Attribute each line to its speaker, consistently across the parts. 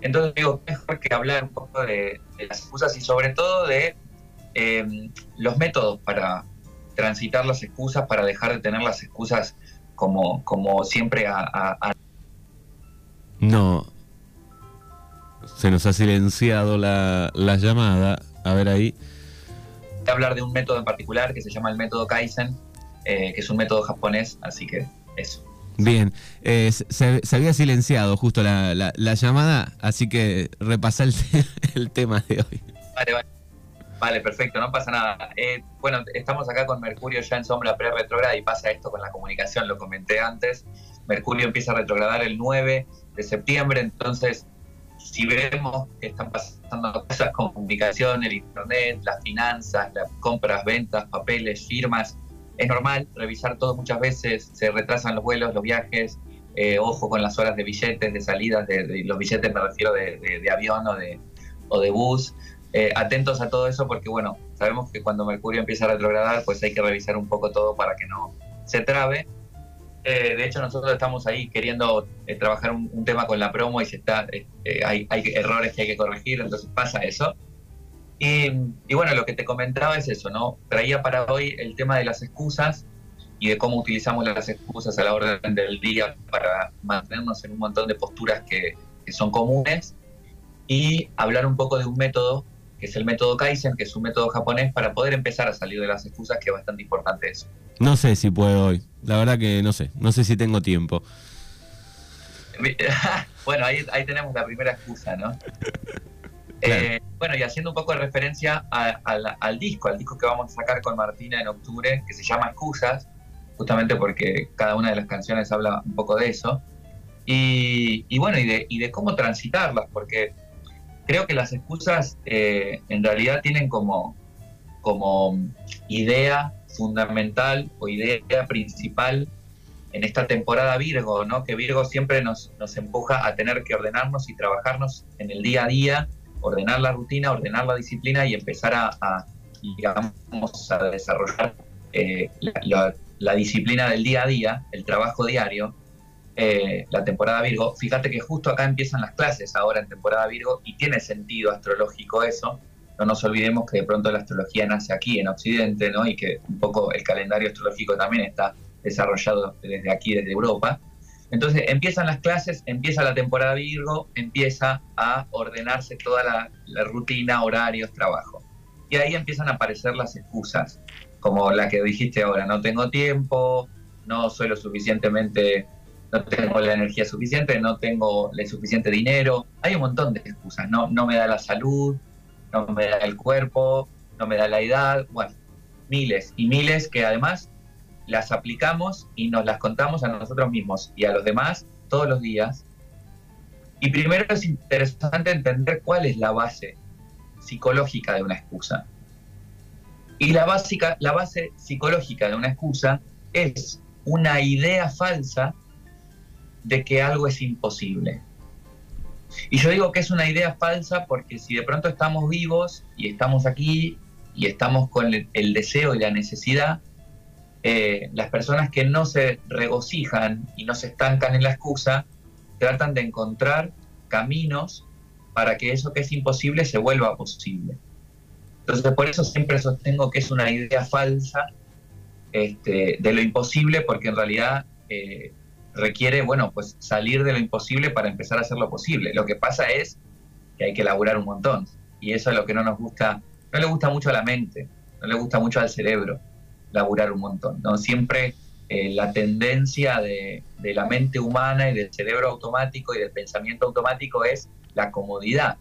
Speaker 1: Entonces digo, mejor que hablar un poco de, las excusas y sobre todo de em, los métodos para transitar las excusas, para dejar de tener las excusas como, como siempre a...
Speaker 2: No, se nos ha silenciado la, la llamada. A ver ahí.
Speaker 1: Hablar de un método en particular que se llama el método Kaizen, eh, que es un método japonés, así que eso.
Speaker 2: Bien, eh, se, había silenciado justo la, la, llamada, así que repasa el, tema de hoy.
Speaker 1: Vale, vale. Vale, perfecto, no pasa nada. Eh, bueno, estamos acá con Mercurio ya en sombra pre-retrograda y pasa esto con la comunicación, lo comenté antes. Mercurio empieza a retrogradar el 9 de septiembre, entonces si vemos que están pasando cosas comunicación, el internet, las finanzas, las compras, ventas, papeles, firmas, es normal revisar todo muchas veces, se retrasan los vuelos, los viajes, eh, ojo con las horas de billetes, de salidas, de, los billetes me refiero de, avión o de, o de bus. Eh, atentos a todo eso porque, bueno, sabemos que cuando Mercurio empieza a retrogradar, pues hay que revisar un poco todo para que no se trabe. Eh, de hecho, nosotros estamos ahí queriendo trabajar un, tema con la promo y se está, hay, hay errores que hay que corregir, entonces pasa eso. Y, bueno, lo que te comentaba es eso, ¿no? Traía para hoy el tema de las excusas y de cómo utilizamos las excusas a la orden del día para mantenernos en un montón de posturas que, son comunes y hablar un poco de un método que es el método Kaizen, que es un método japonés para poder empezar a salir de las excusas, que es bastante importante eso.
Speaker 2: No sé si puedo hoy, la verdad que no sé, no sé si tengo tiempo.
Speaker 1: bueno, ahí, ahí tenemos la primera excusa, ¿no? Eh, bueno, y haciendo un poco de referencia al disco, al disco que vamos a sacar con Martina en octubre, que se llama Excusas, justamente porque cada una de las canciones habla un poco de eso. Y, bueno, y de, cómo transitarlas, porque creo que las excusas eh, en realidad tienen como, como idea fundamental o idea principal en esta temporada Virgo, ¿no? Que Virgo siempre nos, nos empuja a tener que ordenarnos y trabajarnos en el día a día ordenar la rutina, ordenar la disciplina y empezar a, digamos, a desarrollar eh, la, disciplina del día a día, el trabajo diario, eh, la temporada Virgo. Fíjate que justo acá empiezan las clases ahora en temporada Virgo y tiene sentido astrológico eso. No nos olvidemos que de pronto la astrología nace aquí en Occidente, ¿no? Y que un poco el calendario astrológico también está desarrollado desde aquí, desde Europa. Entonces empiezan las clases, empieza la temporada Virgo, empieza a ordenarse toda la, rutina, horarios, trabajo. Y ahí empiezan a aparecer las excusas, como la que dijiste ahora, no tengo tiempo, no soy lo suficientemente, no tengo la energía suficiente, no tengo el suficiente dinero. Hay un montón de excusas, no, no me da la salud, no me da el cuerpo, no me da la edad, bueno, miles y miles que además las aplicamos y nos las contamos a nosotros mismos y a los demás todos los días. Y primero es interesante entender cuál es la base psicológica de una excusa. Y la, básica, la base psicológica de una excusa es una idea falsa de que algo es imposible. Y yo digo que es una idea falsa porque si de pronto estamos vivos y estamos aquí y estamos con el deseo y la necesidad eh, las personas que no se regocijan y no se estancan en la excusa, tratan de encontrar caminos para que eso que es imposible se vuelva posible. Entonces, por eso siempre sostengo que es una idea falsa este, de lo imposible, porque en realidad eh, requiere, bueno, pues salir de lo imposible para empezar a hacer lo posible. Lo que pasa es que hay que laburar un montón, y eso es lo que no nos gusta, no le gusta mucho a la mente, no le gusta mucho al cerebro laburar un montón. ¿no? Siempre eh, la tendencia de, la mente humana y del cerebro automático y del pensamiento automático es la comodidad.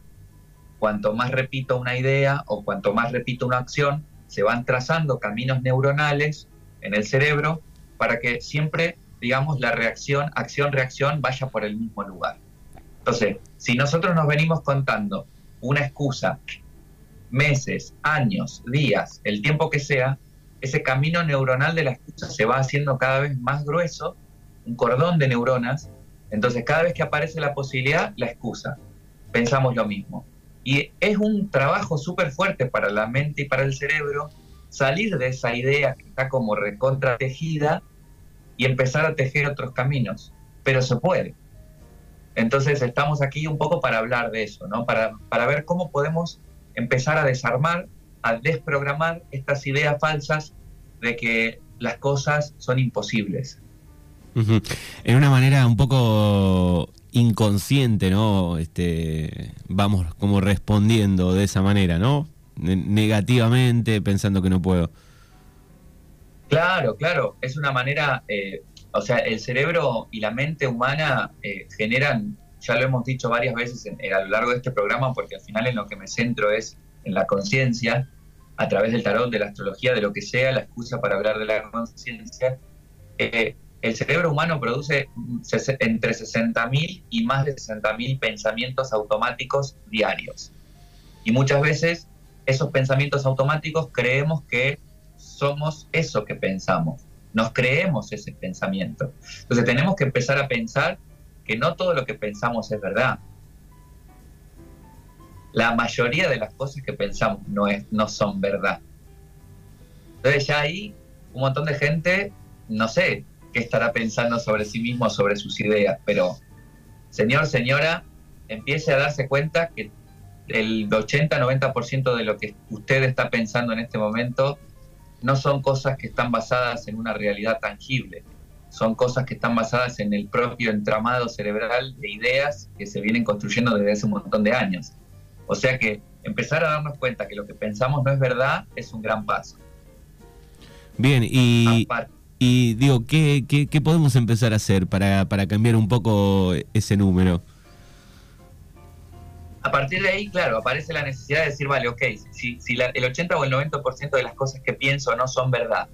Speaker 1: Cuanto más repito una idea o cuanto más repito una acción, se van trazando caminos neuronales en el cerebro para que siempre, digamos, la reacción, acción-reacción vaya por el mismo lugar. Entonces, si nosotros nos venimos contando una excusa meses, años, días, el tiempo que sea, ese camino neuronal de la excusa se va haciendo cada vez más grueso, un cordón de neuronas, entonces cada vez que aparece la posibilidad, la excusa. Pensamos lo mismo. Y es un trabajo súper fuerte para la mente y para el cerebro salir de esa idea que está como recontratejida y empezar a tejer otros caminos. Pero se puede. Entonces estamos aquí un poco para hablar de eso, ¿no? Para, para ver cómo podemos empezar a desarmar, a desprogramar estas ideas falsas de que las cosas son imposibles.
Speaker 2: En una manera un poco inconsciente, ¿no? Este, vamos como respondiendo de esa manera, ¿no? Negativamente, pensando que no puedo.
Speaker 1: Claro, claro, es una manera, eh, o sea, el cerebro y la mente humana eh, generan, ya lo hemos dicho varias veces a lo largo de este programa, porque al final en lo que me centro es en la conciencia, a través del tarot, de la astrología, de lo que sea, la excusa para hablar de la conciencia. Eh, el cerebro humano produce entre 60.000 y más de 60.000 pensamientos automáticos diarios. Y muchas veces esos pensamientos automáticos creemos que somos eso que pensamos. Nos creemos ese pensamiento. Entonces tenemos que empezar a pensar que no todo lo que pensamos es verdad. La mayoría de las cosas que pensamos no, es, no son verdad. Entonces ya hay un montón de gente, no sé, qué estará pensando sobre sí mismo, sobre sus ideas, pero señor, señora, empiece a darse cuenta que el 80-90% de lo que usted está pensando en este momento no son cosas que están basadas en una realidad tangible, son cosas que están basadas en el propio entramado cerebral de ideas que se vienen construyendo desde hace un montón de años. O sea que empezar a darnos cuenta que lo que pensamos no es verdad es un gran paso.
Speaker 2: Bien, y, y digo, ¿qué, ¿qué, podemos empezar a hacer para, para cambiar un poco ese número?
Speaker 1: a partir de ahí, claro, aparece la necesidad de decir, vale, ok, si, si el 80 o el 90% de las cosas que pienso no son verdad,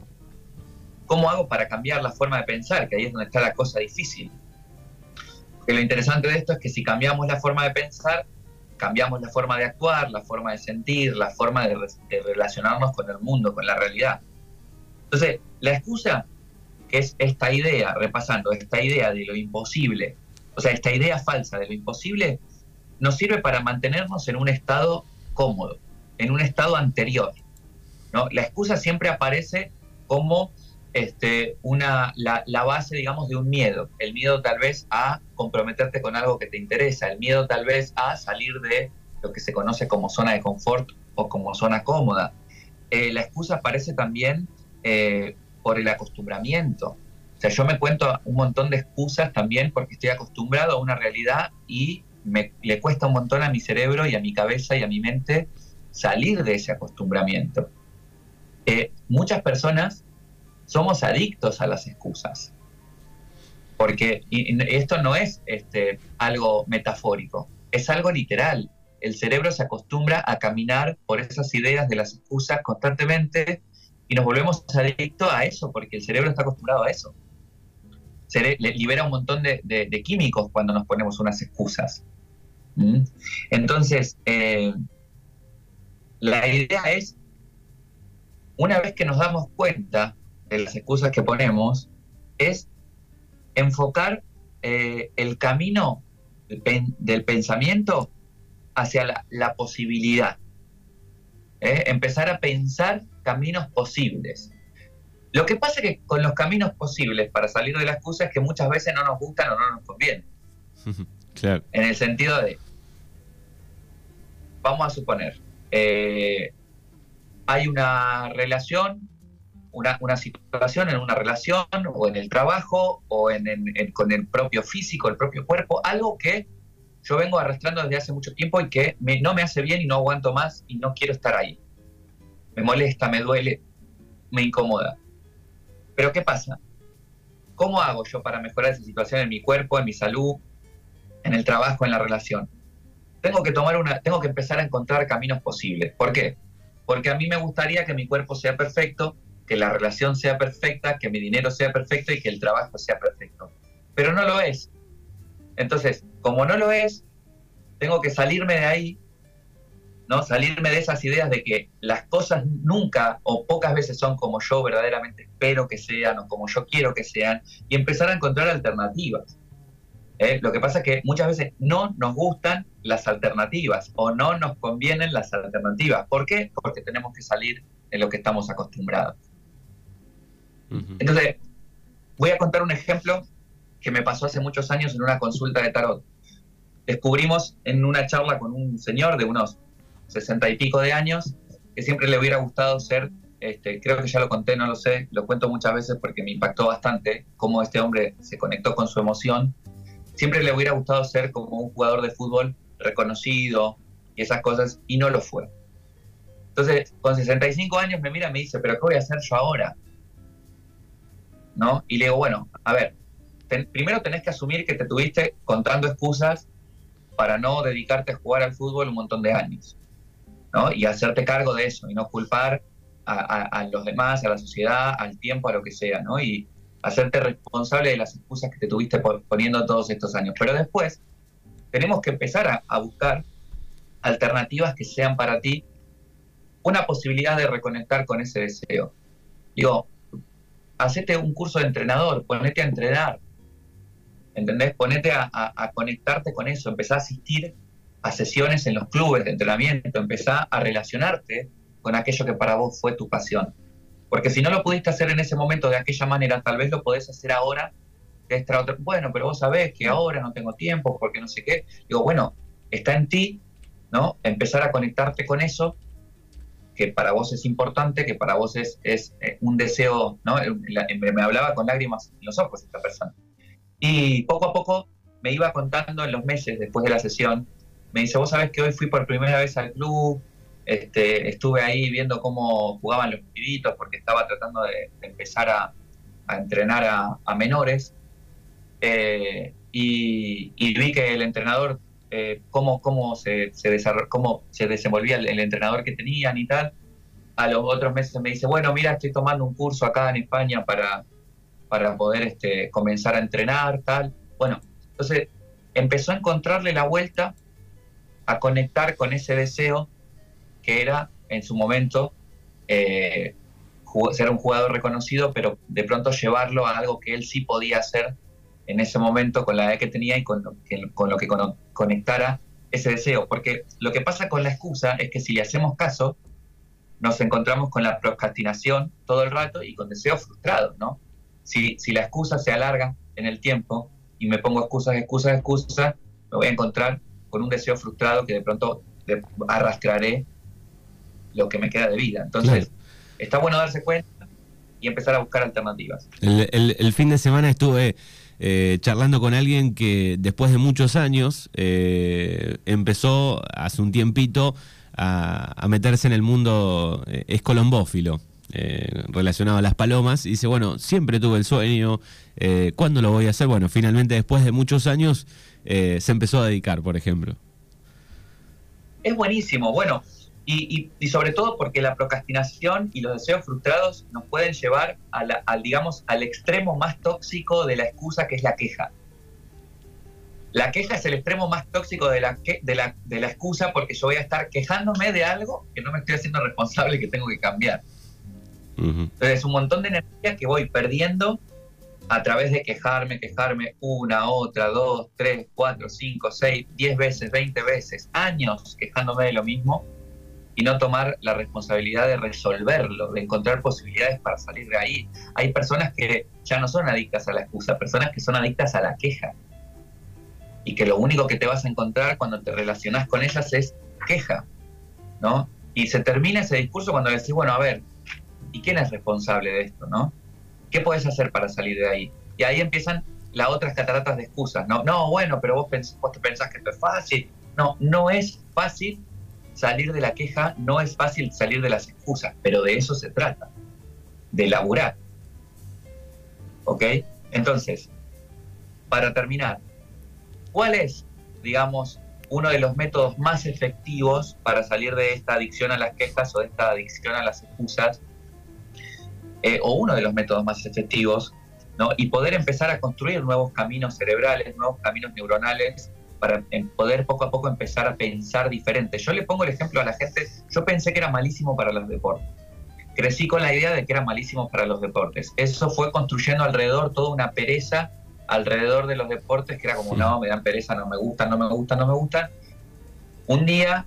Speaker 1: ¿cómo hago para cambiar la forma de pensar? Que ahí es donde está la cosa difícil. Porque lo interesante de esto es que si cambiamos la forma de pensar, cambiamos la forma de actuar, la forma de sentir, la forma de, relacionarnos con el mundo, con la realidad. Entonces, la excusa, que es esta idea, repasando, esta idea de lo imposible, o sea, esta idea falsa de lo imposible, nos sirve para mantenernos en un estado cómodo, en un estado anterior. ¿no? La excusa siempre aparece como este, una, la, base, digamos, de un miedo. El miedo tal vez a comprometerte con algo que te interesa, el miedo tal vez a salir de lo que se conoce como zona de confort o como zona cómoda. Eh, la excusa aparece también eh, por el acostumbramiento. O sea, yo me cuento un montón de excusas también porque estoy acostumbrado a una realidad y me, le cuesta un montón a mi cerebro y a mi cabeza y a mi mente salir de ese acostumbramiento. Eh, muchas personas somos adictos a las excusas, porque esto no es este, algo metafórico, es algo literal. El cerebro se acostumbra a caminar por esas ideas de las excusas constantemente y nos volvemos adictos a eso, porque el cerebro está acostumbrado a eso. Se libera un montón de, químicos cuando nos ponemos unas excusas. ¿Mm? Entonces, eh, la idea es, una vez que nos damos cuenta de las excusas que ponemos, es enfocar eh, el camino del, pensamiento hacia la, posibilidad. ¿eh? Empezar a pensar caminos posibles. Lo que pasa que con los caminos posibles para salir de la excusa es que muchas veces no nos gustan o no nos convienen. En el sentido de, vamos a suponer, eh, hay una relación, una, situación en una relación o en el trabajo o en, con el propio físico, el propio cuerpo, algo que yo vengo arrastrando desde hace mucho tiempo y que no me hace bien y no aguanto más y no quiero estar ahí. Me molesta, me duele, me incomoda. Pero ¿qué pasa? ¿Cómo hago yo para mejorar esa situación en mi cuerpo, en mi salud, en el trabajo, en la relación. Tengo que tomar una, tengo que empezar a encontrar caminos posibles. ¿Por qué? Porque a mí me gustaría que mi cuerpo sea perfecto, que la relación sea perfecta, que mi dinero sea perfecto y que el trabajo sea perfecto. Pero no lo es. Entonces, como no lo es, tengo que salirme de ahí, ¿no? Salirme de esas ideas de que las cosas nunca o pocas veces son como yo verdaderamente espero que sean o como yo quiero que sean y empezar a encontrar alternativas. ¿eh? Lo que pasa es que muchas veces no nos gustan las alternativas o no nos convienen las alternativas. ¿Por qué? Porque tenemos que salir de lo que estamos acostumbrados. Entonces, voy a contar un ejemplo que me pasó hace muchos años en una consulta de tarot. descubrimos en una charla con un señor de unos sesenta y pico de años que siempre le hubiera gustado ser, este, creo que ya lo conté, no lo sé, lo cuento muchas veces porque me impactó bastante cómo este hombre se conectó con su emoción. Siempre le hubiera gustado ser como un jugador de fútbol reconocido y esas cosas, y no lo fue. Entonces, con 65 años me mira y me dice, pero ¿qué voy a hacer yo ahora? ¿No? Y le digo, bueno, a ver, primero tenés que asumir que te tuviste contando excusas para no dedicarte a jugar al fútbol un montón de años. ¿no? Y hacerte cargo de eso y no culpar a, los demás, a la sociedad, al tiempo, a lo que sea, ¿no? Y hacerte responsable de las excusas que te tuviste poniendo todos estos años. Pero después tenemos que empezar a, buscar alternativas que sean para ti una posibilidad de reconectar con ese deseo. Digo, hacete un curso de entrenador, ponete a entrenar, ¿entendés? Ponete a, conectarte con eso, empezá a asistir a sesiones en los clubes de entrenamiento, empezá a relacionarte con aquello que para vos fue tu pasión. Porque si no lo pudiste hacer en ese momento de aquella manera, tal vez lo podés hacer ahora de esta otra. Bueno, pero vos sabés que ahora no tengo tiempo porque no sé qué. Digo, bueno, está en ti, ¿no? Empezar a conectarte con eso que para vos es importante, que para vos es, es eh, un deseo, ¿no? Me hablaba con lágrimas en los ojos esta persona. Y poco a poco me iba contando en los meses después de la sesión me dice, vos sabés que hoy fui por primera vez al club, este, estuve ahí viendo cómo jugaban los pibitos porque estaba tratando de, empezar a, entrenar a, menores eh, y, vi que el entrenador, eh, cómo, cómo, se, se cómo se desenvolvía el, entrenador que tenían y tal. A los otros meses me dice, bueno, mira, estoy tomando un curso acá en España para, para poder este, comenzar a entrenar, tal. Bueno, entonces empezó a encontrarle la vuelta a conectar con ese deseo que era en su momento eh, ser un jugador reconocido, pero de pronto llevarlo a algo que él sí podía hacer en ese momento con la edad que tenía y con lo que, con lo que conectara ese deseo. Porque lo que pasa con la excusa es que si le hacemos caso, nos encontramos con la procrastinación todo el rato y con deseos frustrados, ¿no? Si, si la excusa se alarga en el tiempo y me pongo excusas, excusas, excusas, me voy a encontrar con un deseo frustrado que de pronto arrastraré lo que me queda de vida. Entonces, está bueno darse cuenta y empezar a buscar alternativas.
Speaker 2: El, fin de semana estuve eh, charlando con alguien que después de muchos años eh, empezó hace un tiempito a, meterse en el mundo, eh, es colombófilo. relacionado a las palomas, y dice, bueno, siempre tuve el sueño, ¿cuándo lo voy a hacer? Bueno, finalmente después de muchos años eh, se empezó a dedicar, por ejemplo.
Speaker 1: Es buenísimo, bueno, y, sobre todo porque la procrastinación y los deseos frustrados nos pueden llevar al, digamos, al extremo más tóxico de la excusa que es la queja. La queja es el extremo más tóxico de la, de la, de la excusa porque yo voy a estar quejándome de algo que no me estoy haciendo responsable y que tengo que cambiar. Entonces, un montón de energía que voy perdiendo a través de quejarme, quejarme una, otra, dos, tres, cuatro, cinco, seis, diez veces, veinte veces, años quejándome de lo mismo y no tomar la responsabilidad de resolverlo, de encontrar posibilidades para salir de ahí. Hay personas que ya no son adictas a la excusa, personas que son adictas a la queja y que lo único que te vas a encontrar cuando te relacionas con ellas es queja, ¿no? Y se termina ese discurso cuando decís, bueno, a ver, ¿y quién es responsable de esto, no? ¿Qué puedes hacer para salir de ahí? Y ahí empiezan las otras cataratas de excusas. No, no bueno, pero vos, vos te pensás que esto es fácil. No, no es fácil salir de la queja, no es fácil salir de las excusas, pero de eso se trata, de laburar. ¿Ok? Entonces, para terminar, ¿cuál es, digamos, uno de los métodos más efectivos para salir de esta adicción a las quejas o de esta adicción a las excusas eh, o uno de los métodos más efectivos, ¿no? y poder empezar a construir nuevos caminos cerebrales, nuevos caminos neuronales, para poder poco a poco empezar a pensar diferente. Yo le pongo el ejemplo a la gente, yo pensé que era malísimo para los deportes. Crecí con la idea de que era malísimo para los deportes. Eso fue construyendo alrededor toda una pereza alrededor de los deportes, que era como, no, me dan pereza, no me gustan, no me gustan, no me gustan. Un día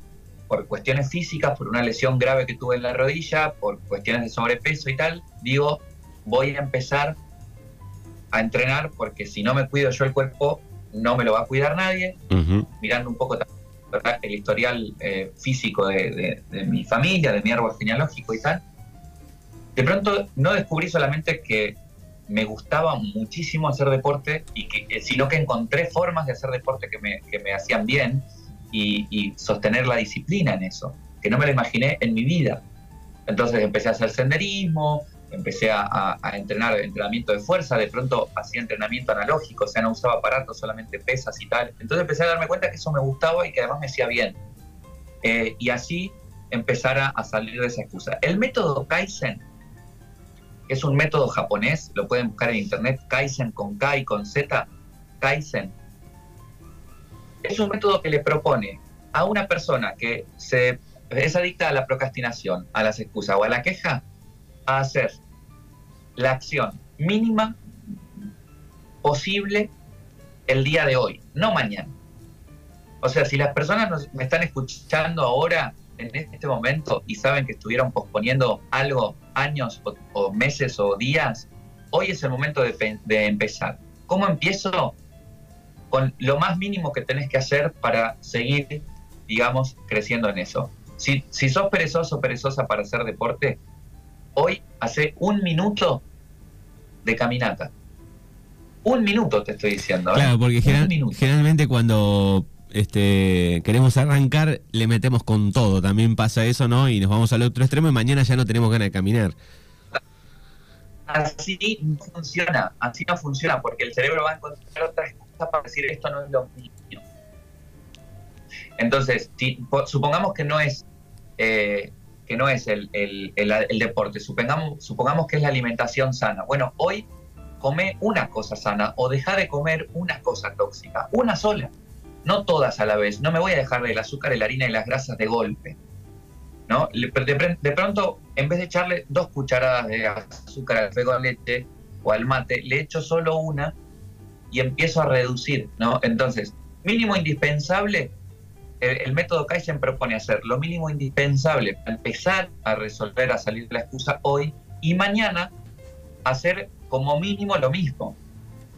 Speaker 1: por cuestiones físicas, por una lesión grave que tuve en la rodilla, por cuestiones de sobrepeso y tal, digo, voy a empezar a entrenar porque si no me cuido yo el cuerpo, no me lo va a cuidar nadie, mirando un poco el historial eh, físico de, mi familia, de mi árbol genealógico y tal, de pronto no descubrí solamente que me gustaba muchísimo hacer deporte, y que, eh, sino que encontré formas de hacer deporte que me, que me hacían bien y, y, sostener la disciplina en eso, que no me lo imaginé en mi vida. Entonces empecé a hacer senderismo, empecé a, entrenar entrenamiento de fuerza, de pronto hacía entrenamiento analógico, o sea, no usaba aparatos, solamente pesas y tal. Entonces empecé a darme cuenta que eso me gustaba y que además me hacía bien. Eh, y así empezar a, salir de esa excusa. El método Kaizen, que es un método japonés, lo pueden buscar en internet, Kaizen con K y con Z, Kaizen, es un método que le propone a una persona que se, es adicta a la procrastinación, a las excusas o a la queja, a hacer la acción mínima posible el día de hoy, no mañana. O sea, si las personas me están escuchando ahora, en este momento, y saben que estuvieron posponiendo algo años o, meses o días, hoy es el momento de, empezar. ¿Cómo empiezo? Con lo más mínimo que tenés que hacer para seguir, digamos, creciendo en eso. Si, si sos perezoso o perezosa para hacer deporte, hoy hace un minuto de caminata. Un minuto te estoy diciendo.
Speaker 2: ¿eh? Claro, porque generalmente cuando este, queremos arrancar, le metemos con todo. También pasa eso, ¿no? Y nos vamos al otro extremo y mañana ya no tenemos ganas de caminar.
Speaker 1: Así no funciona, así no funciona, porque el cerebro va a encontrar otra excusa para decir esto no es lo mío. Entonces, si, supongamos que no es eh, que no es el, deporte, supongamos, supongamos que es la alimentación sana. Bueno, hoy come una cosa sana o deja de comer una cosa tóxica, una sola, no todas a la vez. No me voy a dejar del azúcar, la harina y las grasas de golpe. ¿no? De, pronto, en vez de echarle dos cucharadas de azúcar al fuego leche o al mate, le echo solo una y empiezo a reducir. ¿no? Entonces, mínimo indispensable el, método Kaizen propone hacer lo mínimo indispensable para empezar a resolver, a salir de la excusa hoy y mañana hacer como mínimo lo mismo.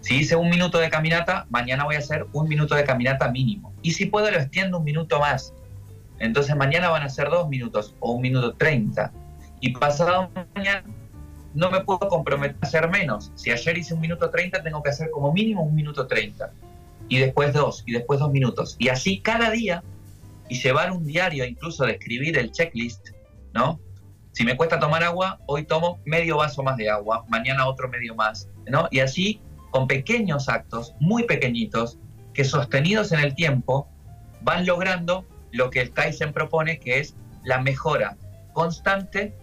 Speaker 1: Si hice un minuto de caminata, mañana voy a hacer un minuto de caminata mínimo. Y si puedo, lo extiendo un minuto más. Entonces mañana van a ser dos minutos o un minuto treinta. Y pasado mañana no me puedo comprometer a hacer menos. Si ayer hice un minuto treinta, tengo que hacer como mínimo un minuto treinta. Y después dos, y después dos minutos. Y así cada día y llevar un diario, incluso de escribir el checklist, ¿no? Si me cuesta tomar agua, hoy tomo medio vaso más de agua, mañana otro medio más, ¿no? Y así, con pequeños actos, muy pequeñitos, que sostenidos en el tiempo, van logrando lo que el Kaizen propone, que es la mejora constante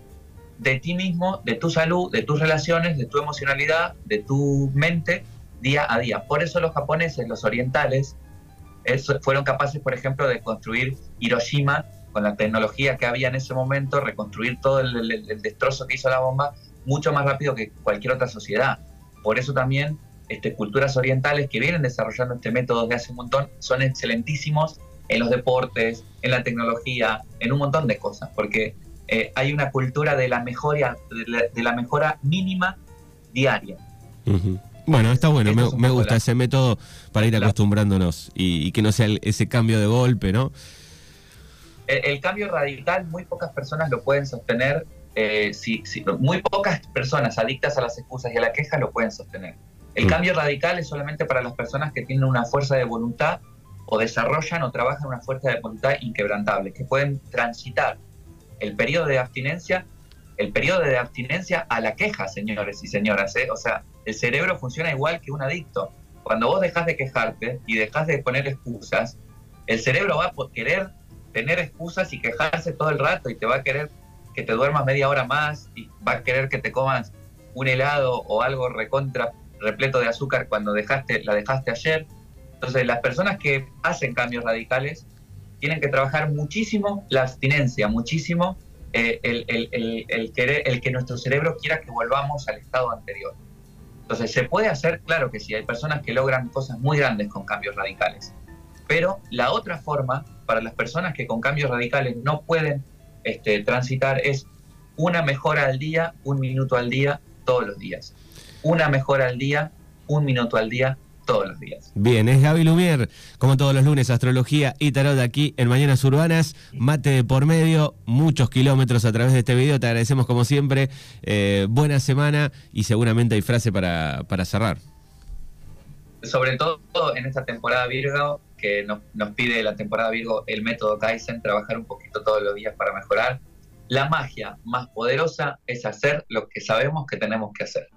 Speaker 1: de ti mismo, de tu salud, de tus relaciones, de tu emocionalidad, de tu mente, día a día. Por eso los japoneses, los orientales, fueron capaces, por ejemplo, de construir Hiroshima con la tecnología que había en ese momento, reconstruir todo el, destrozo que hizo la bomba mucho más rápido que cualquier otra sociedad. Por eso también este, culturas orientales que vienen desarrollando este método desde hace un montón son excelentísimos en los deportes, en la tecnología, en un montón de cosas, porque eh, hay una cultura de la mejora, de la, mejora mínima diaria.
Speaker 2: Bueno, está bueno, me, gusta ese método para ir acostumbrándonos y, que no sea ese cambio de golpe, ¿no?
Speaker 1: El, cambio radical, muy pocas personas lo pueden sostener, eh, si, muy pocas personas adictas a las excusas y a la queja lo pueden sostener. El mm. cambio radical es solamente para las personas que tienen una fuerza de voluntad o desarrollan o trabajan una fuerza de voluntad inquebrantable, que pueden transitar el periodo de abstinencia, el periodo de abstinencia a la queja, señores y señoras. ¿eh? O sea, el cerebro funciona igual que un adicto. Cuando vos dejas de quejarte y dejas de poner excusas, el cerebro va a querer tener excusas y quejarse todo el rato y te va a querer que te duermas media hora más y va a querer que te comas un helado o algo recontra repleto de azúcar cuando dejaste, la dejaste ayer. Entonces, las personas que hacen cambios radicales tienen que trabajar muchísimo la abstinencia, muchísimo eh, el, que nuestro cerebro quiera que volvamos al estado anterior. Entonces, se puede hacer, claro que sí, hay personas que logran cosas muy grandes con cambios radicales. Pero la otra forma, para las personas que con cambios radicales no pueden este, transitar, es una mejora al día, un minuto al día, todos los días. Una mejora al día, un minuto al día, todos los días.
Speaker 2: Bien, es Gaby Lumier, como todos los lunes, astrología y tarot aquí en Mañanas Urbanas, mate por medio, muchos kilómetros a través de este video, te agradecemos como siempre, eh, buena semana y seguramente hay frase para, para cerrar.
Speaker 1: Sobre todo en esta temporada Virgo, que nos, nos pide la temporada Virgo el método Kaizen, trabajar un poquito todos los días para mejorar. La magia más poderosa es hacer lo que sabemos que tenemos que hacer.